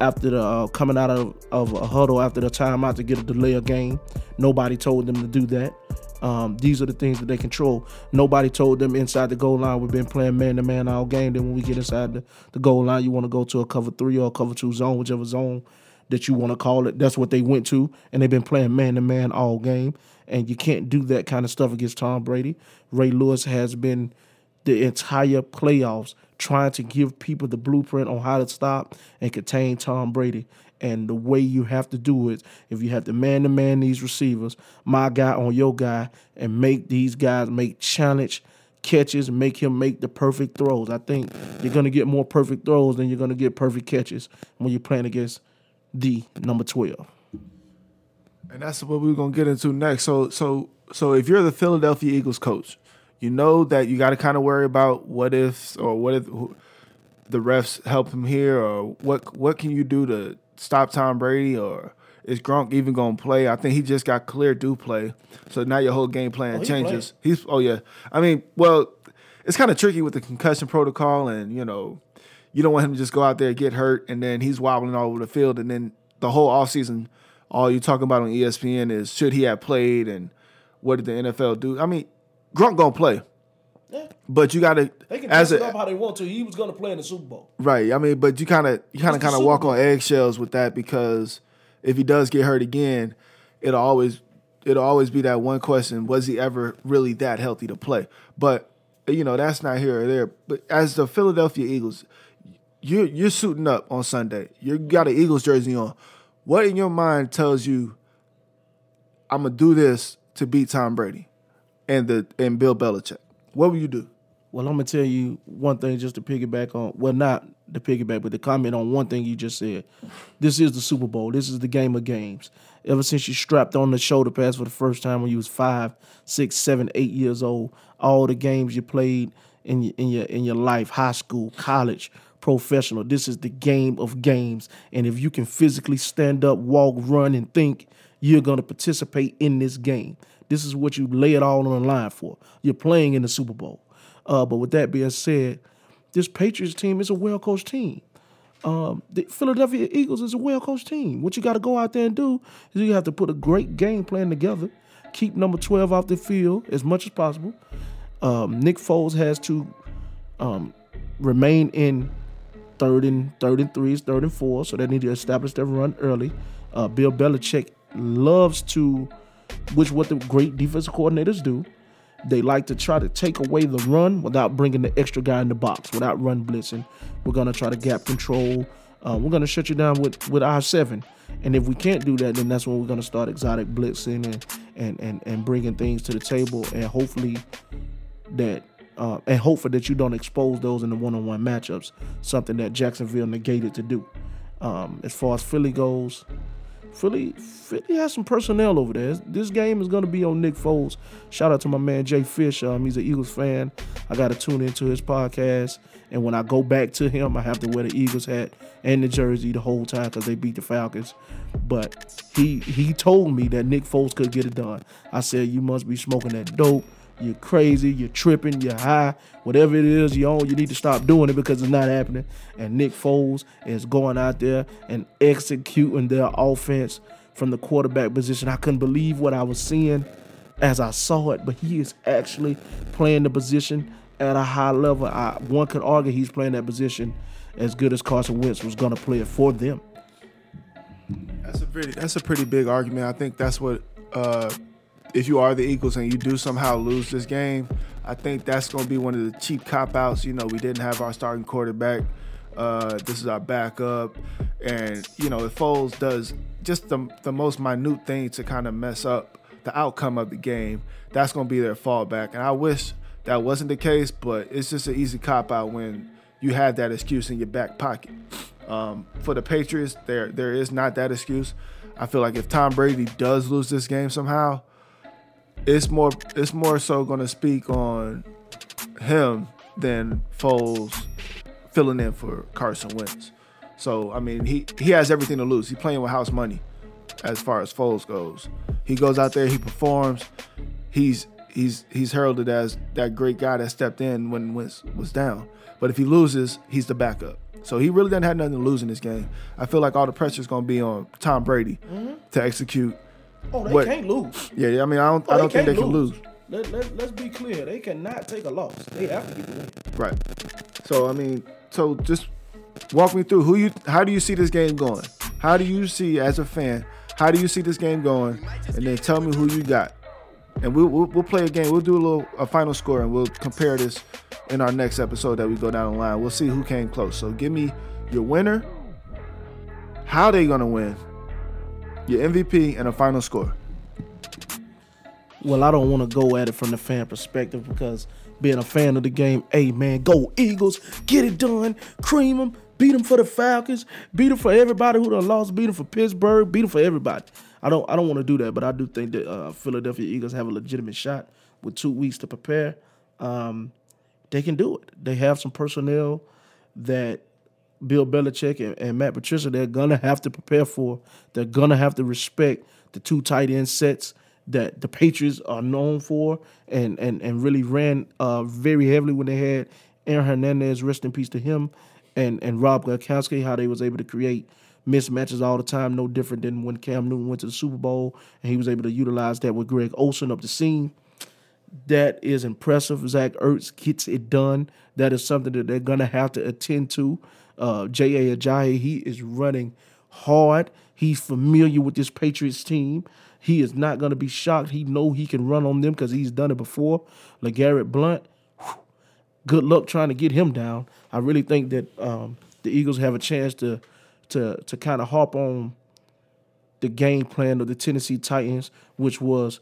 after the uh, coming out of, of a huddle after the timeout to get a delay of game. Nobody told them to do that. Um, these are the things that they control. Nobody told them inside the goal line we've been playing man to man all game. Then when we get inside the, the goal line, you want to go to a cover three or a cover two zone, whichever zone that you want to call it. That's what they went to, and they've been playing man to man all game. And you can't do that kind of stuff against Tom Brady. Ray Lewis has been the entire playoffs trying to give people the blueprint on how to stop and contain Tom Brady. And the way you have to do it, if you have to man to man these receivers, my guy on your guy, and make these guys make challenge catches, make him make the perfect throws. I think you're gonna get more perfect throws than you're gonna get perfect catches when you're playing against the number twelve. And that's what we're gonna get into next. So so so if you're the Philadelphia Eagles coach, you know that you got to kind of worry about what ifs or what if the refs help him here or what what can you do to stop Tom Brady or is Gronk even gonna play? I think he just got cleared to play, so now your whole game plan Oh, changes. He's oh yeah, I mean well, it's kind of tricky with the concussion protocol and you know you don't want him to just go out there get hurt and then he's wobbling all over the field and then the whole offseason all you're talking about on ESPN is should he have played and what did the NFL do? I mean, Gronk gonna play, Yeah. but you gotta They can as it up how they want to. He was gonna play in the Super Bowl. right. I mean, but you kind of you kind of It's kind of walk Bowl. on eggshells with that because if he does get hurt again, it'll always it'll always be that one question: Was he ever really that healthy to play? But you know that's not here or there. But as the Philadelphia Eagles, you're you're suiting up on Sunday. You got an Eagles jersey on. What in your mind tells you I'm gonna do this to beat Tom Brady and the and Bill Belichick? What will you do? Well, I'm gonna tell you one thing just to piggyback on. Well, not the piggyback, but the comment on one thing you just said. This is the Super Bowl. This is the game of games. Ever since you strapped on the shoulder pads for the first time when you was five, six, seven, eight years old, all the games you played in your in your in your life, high school, college, professional. This is the game of games. And if you can physically stand up, walk, run, and think, you're gonna participate in this game. This is what you lay it all on the line for. You're playing in the Super Bowl. Uh, but with that being said, this Patriots team is a well coached team. Um, the Philadelphia Eagles is a well coached team. What you got to go out there and do is you have to put a great game plan together, keep number 12 off the field as much as possible. Um, Nick Foles has to um, remain in third and third and threes, third and four, so they need to establish their run early. Uh, Bill Belichick loves to, which what the great defensive coordinators do, they like to try to take away the run without bringing the extra guy in the box, without run blitzing. We're gonna try to gap control. Uh, we're gonna shut you down with with our seven, and if we can't do that, then that's when we're gonna start exotic blitzing and and and and bringing things to the table, and hopefully that uh, and hopefully that you don't expose those in the one-on-one matchups. Something that Jacksonville negated to do. Um, as far as Philly goes, Philly, Philly has some personnel over there. This game is going to be on Nick Foles. Shout out to my man Jay Fish. Um, he's an Eagles fan. I got to tune into his podcast. And when I go back to him, I have to wear the Eagles hat and the jersey the whole time because they beat the Falcons. But he he told me that Nick Foles could get it done. I said, you must be smoking that dope. You're crazy, you're tripping, you're high, whatever it is you own, you need to stop doing it because it's not happening. And Nick Foles is going out there and executing their offense from the quarterback position. I couldn't believe what I was seeing as I saw it, but he is actually playing the position at a high level. I, one could argue he's playing that position as good as Carson Wentz was going to play it for them. That's a pretty that's a pretty big argument. I think that's what uh, if you are the Eagles and you do somehow lose this game, I think that's going to be one of the cheap cop outs. You know, we didn't have our starting quarterback. Uh, this is our backup, and you know, if Foles does just the the most minute thing to kind of mess up the outcome of the game, that's going to be their fallback. And I wish that wasn't the case, but it's just an easy cop out when you have that excuse in your back pocket. Um, for the Patriots, there there is not that excuse. I feel like if Tom Brady does lose this game somehow, it's more it's more so going to speak on him than Foles filling in for Carson Wentz. So I mean, he he has everything to lose. He's playing with house money as far as Foles goes. He goes out there, he performs. He's he's he's heralded as that great guy that stepped in when Wentz was down. But if he loses, he's the backup. So he really doesn't have nothing to lose in this game. I feel like all the pressure is going to be on Tom Brady mm-hmm. to execute. Oh, they What- can't lose. Yeah, I mean, I don't, Oh, I don't think can't they can lose. Let, let, let's be clear. They cannot take a loss. They have to get the win. Right. So I mean, so just walk me through who you how do you see this game going? How do you see as a fan? How do you see this game going? And then tell me who you got. And we'll we'll, we'll play a game. We'll do a little a final score and we'll compare this in our next episode that we go down the line. We'll see who came close. So give me your winner, how they gonna win, your MVP, and a final score. Well, I don't want to go at it from the fan perspective because being a fan of the game, hey man, go Eagles, get it done, cream them, beat them for the Falcons, beat them for everybody who done lost, beat them for Pittsburgh, beat them for everybody. I don't, I don't want to do that, but I do think that uh, Philadelphia Eagles have a legitimate shot with two weeks to prepare. Um, they can do it. They have some personnel that Bill Belichick and, and Matt Patricia, they're gonna have to prepare for. They're gonna have to respect the two tight end sets that the Patriots are known for and and and really ran uh, very heavily when they had Aaron Hernandez, rest in peace to him, and and Rob Gronkowski, how they was able to create mismatches all the time, no different than when Cam Newton went to the Super Bowl and he was able to utilize that with Greg Olsen up the seam that is impressive. Zach Ertz gets it done. That is something that they're gonna have to attend to. Uh, J.A. Ajayi, he is running hard. He's familiar with this Patriots team. He is not gonna be shocked. He know he can run on them because he's done it before. LeGarrette Blunt, whew, good luck trying to get him down. I really think that um, the Eagles have a chance to to to kind of harp on the game plan of the Tennessee Titans, which was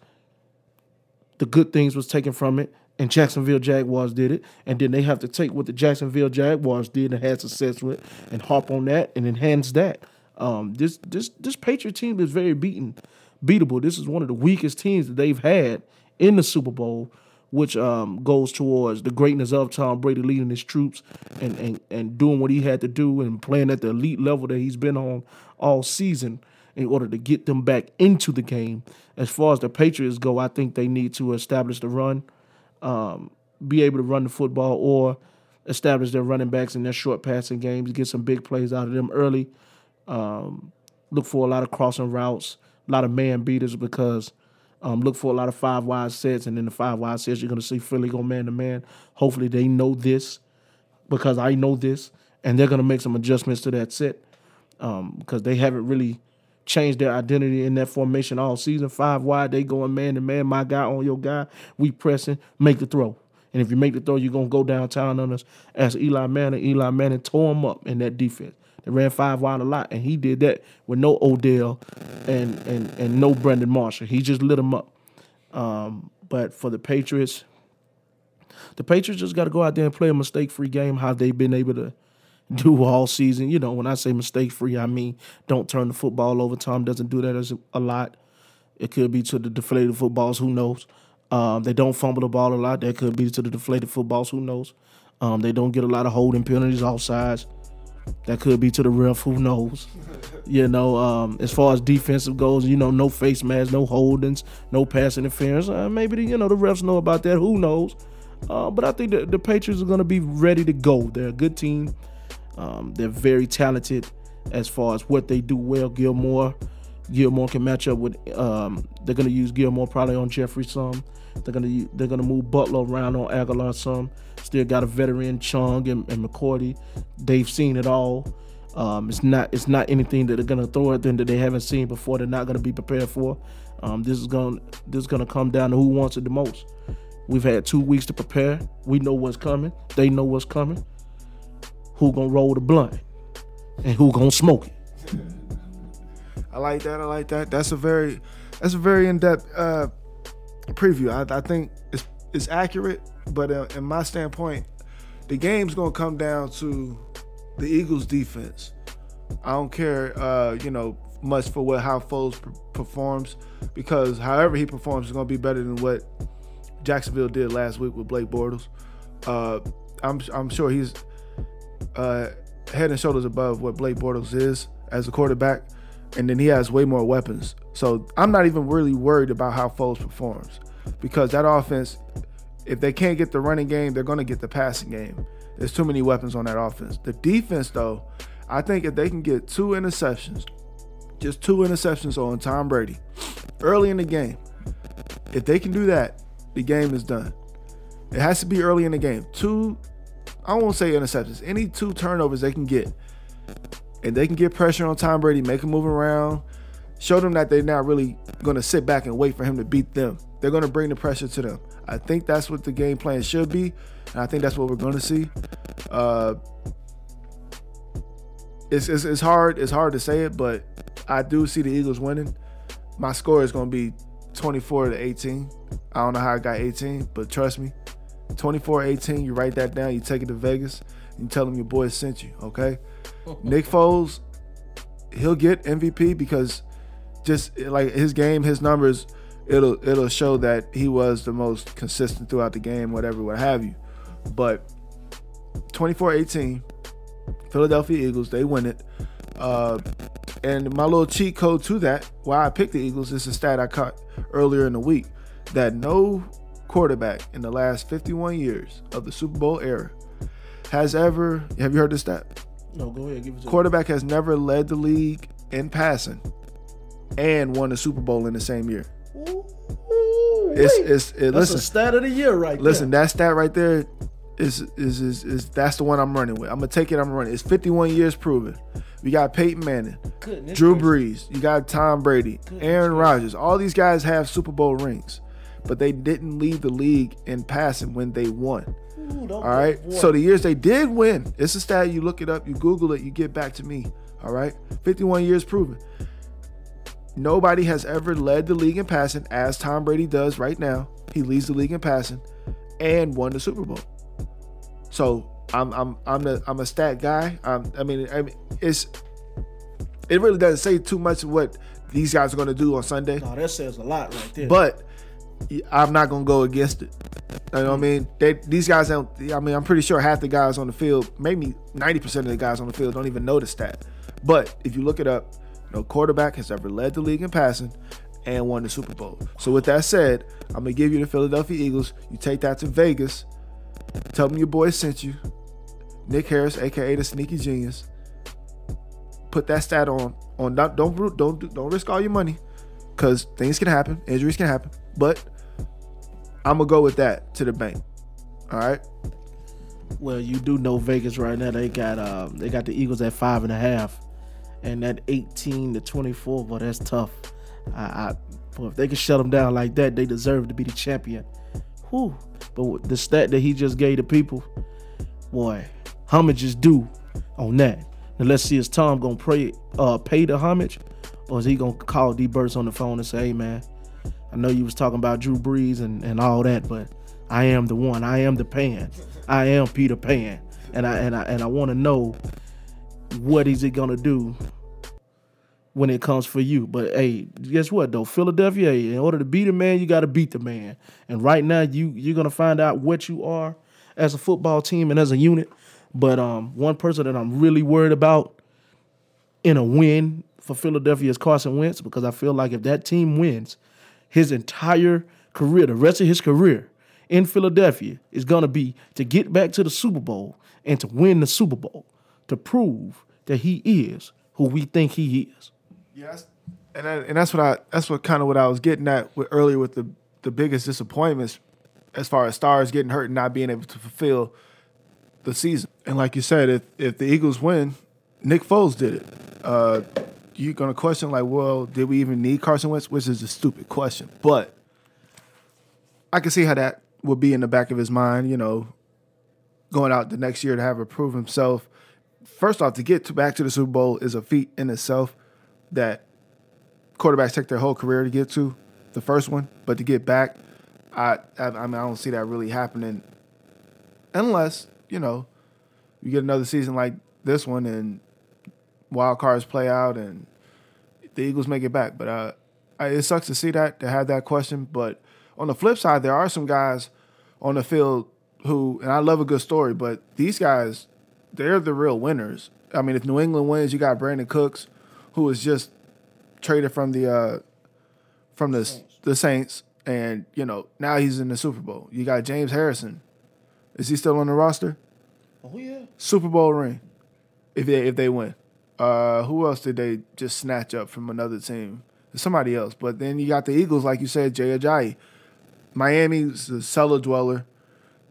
the good things was taken from it. And Jacksonville Jaguars did it, and then they have to take what the Jacksonville Jaguars did and had success with, and harp on that and enhance that. Um, this this this Patriot team is very beaten, beatable. This is one of the weakest teams that they've had in the Super Bowl, which um, goes towards the greatness of Tom Brady leading his troops and, and and doing what he had to do and playing at the elite level that he's been on all season in order to get them back into the game. As far as the Patriots go, I think they need to establish the run um, be able to run the football or establish their running backs in their short passing games, get some big plays out of them early. Um, look for a lot of crossing routes, a lot of man beaters because um, look for a lot of five wide sets, and in the five wide sets, you're going to see Philly go man to man. Hopefully, they know this because I know this, and they're going to make some adjustments to that set because um, they haven't really changed their identity in that formation all season. Five wide, they going man to man. My guy on your guy. We pressing, make the throw. And if you make the throw, you're gonna go downtown on us. As Eli Manning, Eli Manning tore him up in that defense. They ran five wide a lot, and he did that with no Odell and and and no Brandon Marshall. He just lit him up. Um, but for the Patriots, the Patriots just got to go out there and play a mistake-free game. How they've been able to do all season. You know, when I say mistake free, I mean don't turn the football over. Tom doesn't do that as a lot. It could be to the deflated footballs. Who knows? Um, they don't fumble the ball a lot. That could be to the deflated footballs. Who knows? Um, they don't get a lot of holding penalties off sides. That could be to the ref. Who knows? you know, um, as far as defensive goes, you know, no face masks, no holdings, no pass interference. Uh, maybe the, you know the refs know about that. Who knows? Uh, but I think the, the Patriots are going to be ready to go. They're a good team. Um, they're very talented as far as what they do well. Gilmore, Gilmore can match up with. Um, they're gonna use Gilmore probably on Jeffery some. They're gonna they're gonna move Butler around on Agholor some. Still got a veteran Chung and, and McCourty. They've seen it all. Um, it's not it's not anything that they're gonna throw at them that they haven't seen before. They're not gonna be prepared for. Um, this is going to this is gonna come down to who wants it the most. We've had two weeks to prepare. We know what's coming. They know what's coming who gonna roll the blunt and who gonna smoke it. I like that. I like that. That's a very that's a very in depth uh, preview. I, I, think it's it's accurate, but in my standpoint, the game's gonna come down to the Eagles' defense. I don't care, uh, you know, much for what how Foles performs because however he performs is gonna be better than what Jacksonville did last week with Blake Bortles. Uh, I'm I'm sure he's uh, head and shoulders above what Blake Bortles is as a quarterback, and then he has way more weapons. So I'm not even really worried about how Foles performs because that offense, if they can't get the running game, they're going to get the passing game. There's too many weapons on that offense. The defense, though, I think if they can get two interceptions, just two interceptions on Tom Brady early in the game, if they can do that, the game is done. It has to be early in the game. Two I won't say interceptions, any two turnovers they can get, and they can get pressure on Tom Brady, make him move around, show them that they're not really going to sit back and wait for him to beat them. They're going to bring the pressure to them. I think that's what the game plan should be, and I think that's what we're going to see. Uh, it's, it's, it's hard it's hard to say it, but I do see the Eagles winning. My score is going to be 24 to 18. I don't know how I got 18, but trust me, 24-18, you write that down, you take it to Vegas, and you tell them your boy sent you, okay? Nick Foles, he'll get MVP because just like his game, his numbers, it'll it'll show that he was the most consistent throughout the game, whatever, what have you. But 24-18, Philadelphia Eagles, they win it. Uh, and my little cheat code to that, why I picked the Eagles, is a stat I caught earlier in the week that no quarterback in the last 51 years of the Super Bowl era has ever, have you heard this stat? No, go ahead. Give it to Quarterback has never led the league in passing and won a Super Bowl in the same year. Ooh, it's, it's, it, that's listen, a stat of the year right there. Listen, there. that stat right there is, is, is, is, that's the one I'm running with. I'm to take it, I'm running. It's 51 years proven. We got Peyton Manning, Goodness Drew. Brees, you got Tom Brady, Goodness Aaron. Rodgers. All these guys have Super Bowl rings but they didn't lead the league in passing when they won. Ooh, All right. So the years they did win, it's a stat. You look it up, you Google it, you get back to me. All right. 51 years proven. Nobody has ever led the league in passing as Tom Brady does right now. He leads the league in passing and won the Super Bowl. So I'm I'm I'm the I'm a stat guy. Um, I mean, I mean, it's it really doesn't say too much of what these guys are going to do on Sunday, No, that says a lot right there. but I'm not going to go against it. You know what I mm-hmm. mean? They these guys don't. I mean, I'm pretty sure half the guys on the field, maybe 90 percent of the guys on the field, don't even know the stat. But if you look it up, no quarterback has ever led the league in passing and won the Super Bowl. So with that said, I'm gonna give you the Philadelphia Eagles. You take that to Vegas. Tell them your boy sent you. Nick Harris, aka the Sneaky Genius. Put that stat on. On don't don't don't, don't risk all your money, because things can happen, injuries can happen. But I'm gonna go with that to the bank. All right. Well, you do know Vegas right now. They got um, they got the Eagles at five and a half, and that eighteen to twenty four. But that's tough. I, I if they can shut them down like that, they deserve to be the champion. Whew. But the stat that he just gave the people, boy, homage is due on that. Now let's see, is Tom gonna pray uh, pay the homage, or is he gonna call D Burst on the phone and say, "Hey man, I know you was talking about Drew Brees and, and all that, but I am the one. I am the Pan. I am Peter Pan, and I and I and I want to know what is it gonna do when it comes for you. But hey, guess what though? Philadelphia, in order to beat a man, you got to beat the man. And right now, you you're gonna find out what you are as a football team and as a unit. But um, one person that I'm really worried about in a win for Philadelphia is Carson Wentz because I feel like if that team wins, his entire career, the rest of his career in Philadelphia is going to be to get back to the Super Bowl and to win the Super Bowl to prove that he is who we think he is. Yes, and that, and that's what I that's what kind of what I was getting at with, earlier with the the biggest disappointments as far as stars getting hurt and not being able to fulfill the season. And like you said, if if the Eagles win, Nick Foles did it. Uh, you're gonna question like, well, did we even need Carson Wentz? Which is a stupid question, but I can see how that would be in the back of his mind. You know, going out the next year to have to prove himself. First off, to get to back to the Super Bowl is a feat in itself that quarterbacks take their whole career to get to. The first one, but to get back, I I, I mean I don't see that really happening unless you know you get another season like this one and wild cards play out and the Eagles make it back. But uh, I, it sucks to see that to have that question. But on the flip side, there are some guys on the field who, and I love a good story, but these guys, they're the real winners. I mean, if New England wins, you got Brandin Cooks, who was just traded from the uh, from the the Saints, and you know now he's in the Super Bowl. You got James Harrison. Is he still on the roster? Oh yeah. Super Bowl ring, if they if they win. Uh, who else did they just snatch up from another team? Somebody else. But then you got the Eagles, like you said, Jay Ajayi. Miami's a cellar dweller.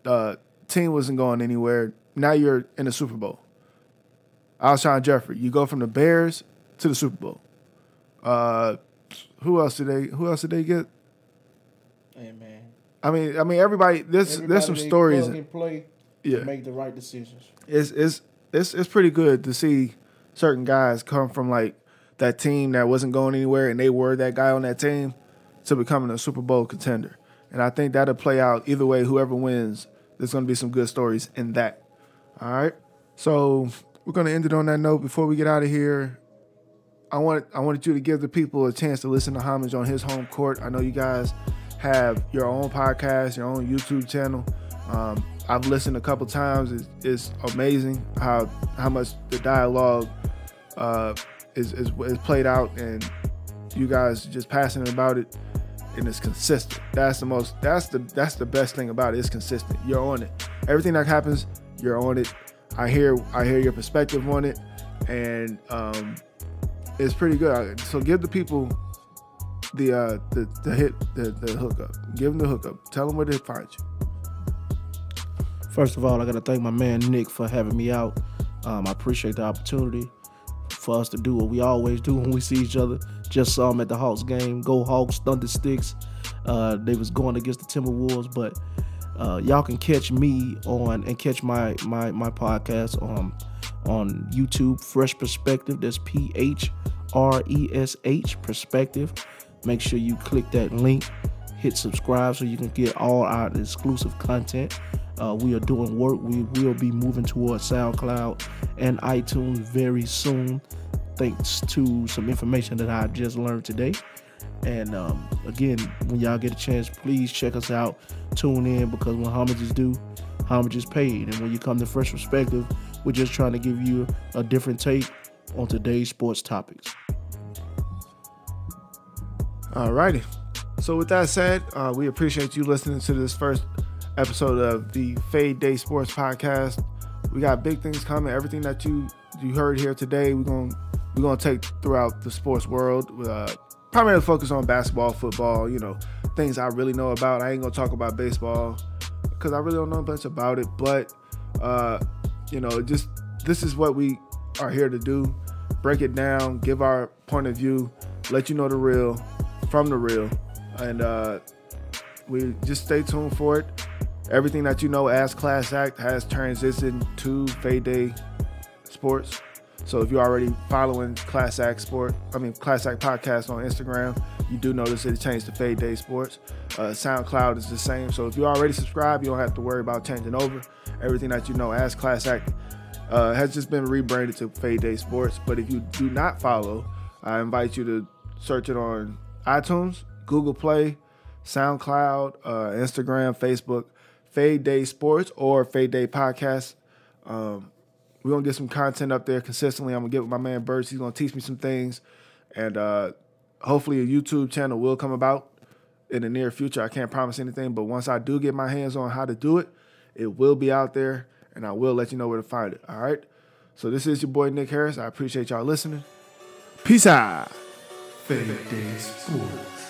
Uh, team wasn't going anywhere. Now you're in the Super Bowl. Alshon Jeffery. You go from the Bears to the Super Bowl. Uh, who else did they? Who else did they get? Hey man. I mean, I mean, everybody. There's there's some stories. play Yeah. make the right decisions. it's it's it's it's pretty good to see certain guys come from like that team that wasn't going anywhere and they were that guy on that team to becoming a Super Bowl contender. And I think that'll play out either way. Whoever wins, there's going to be some good stories in that. All right. So we're going to end it on that note. Before we get out of here, I want I wanted you to give the people a chance to listen to Homage on his home court. I know you guys have your own podcast, your own YouTube channel. Um, I've listened a couple times. It's, it's amazing how how much the dialogue uh, is, is is played out, and you guys just passionate about it, and it's consistent. That's the most. That's the that's the best thing about it. It's consistent. You're on it. Everything that happens, you're on it. I hear I hear your perspective on it, and um, it's pretty good. So give the people the uh the, the hit the, the hookup. Give them the hookup. Tell them where to find you. First of all, I got to thank my man Nick for having me out. Um, I appreciate the opportunity for us to do what we always do when we see each other. Just saw him at the Hawks game. Go Hawks, Thunder Sticks. Uh, they was going against the Timberwolves, but uh, y'all can catch me on and catch my my my podcast on on YouTube. Fresh Perspective. That's P H R E S H Perspective. Make sure you click that link. Hit subscribe so you can get all our exclusive content. Uh, we are doing work. We will be moving towards SoundCloud and iTunes very soon, thanks to some information that I just learned today. And um, again, when y'all get a chance, please check us out. Tune in because when homage is due, homage is paid. And when you come to Fresh Perspective, we're just trying to give you a different take on today's sports topics. Alrighty. So with that said, uh, we appreciate you listening to this first episode of the Fade Day Sports Podcast. We got big things coming. Everything that you you heard here today, we're gonna we're gonna take throughout the sports world. Uh, primarily focus on basketball, football. You know, things I really know about. I ain't gonna talk about baseball because I really don't know much about it. But uh, you know, just this is what we are here to do: break it down, give our point of view, let you know the real from the real, and uh, we just stay tuned for it. Everything that you know as Class Act has transitioned to Fade Day Sports. So if you're already following Class Act Sport, I mean Class Act Podcast on Instagram, you do notice it changed to Fade Day Sports. Uh, SoundCloud is the same. So if you already subscribed, you don't have to worry about changing over. Everything that you know as Class Act uh, has just been rebranded to Fade Day Sports. But if you do not follow, I invite you to search it on iTunes, Google Play, SoundCloud, uh, Instagram, Facebook, Fade Day Sports or Fade Day Podcast. Um, we're gonna get some content up there consistently. I'm gonna get with my man Burst. He's gonna teach me some things, and uh, hopefully a YouTube channel will come about in the near future. I can't promise anything, but once I do get my hands on how to do it, it will be out there, and I will let you know where to find it. All right. So this is your boy Nick Harris. I appreciate y'all listening. Peace out. Fade Day Sports.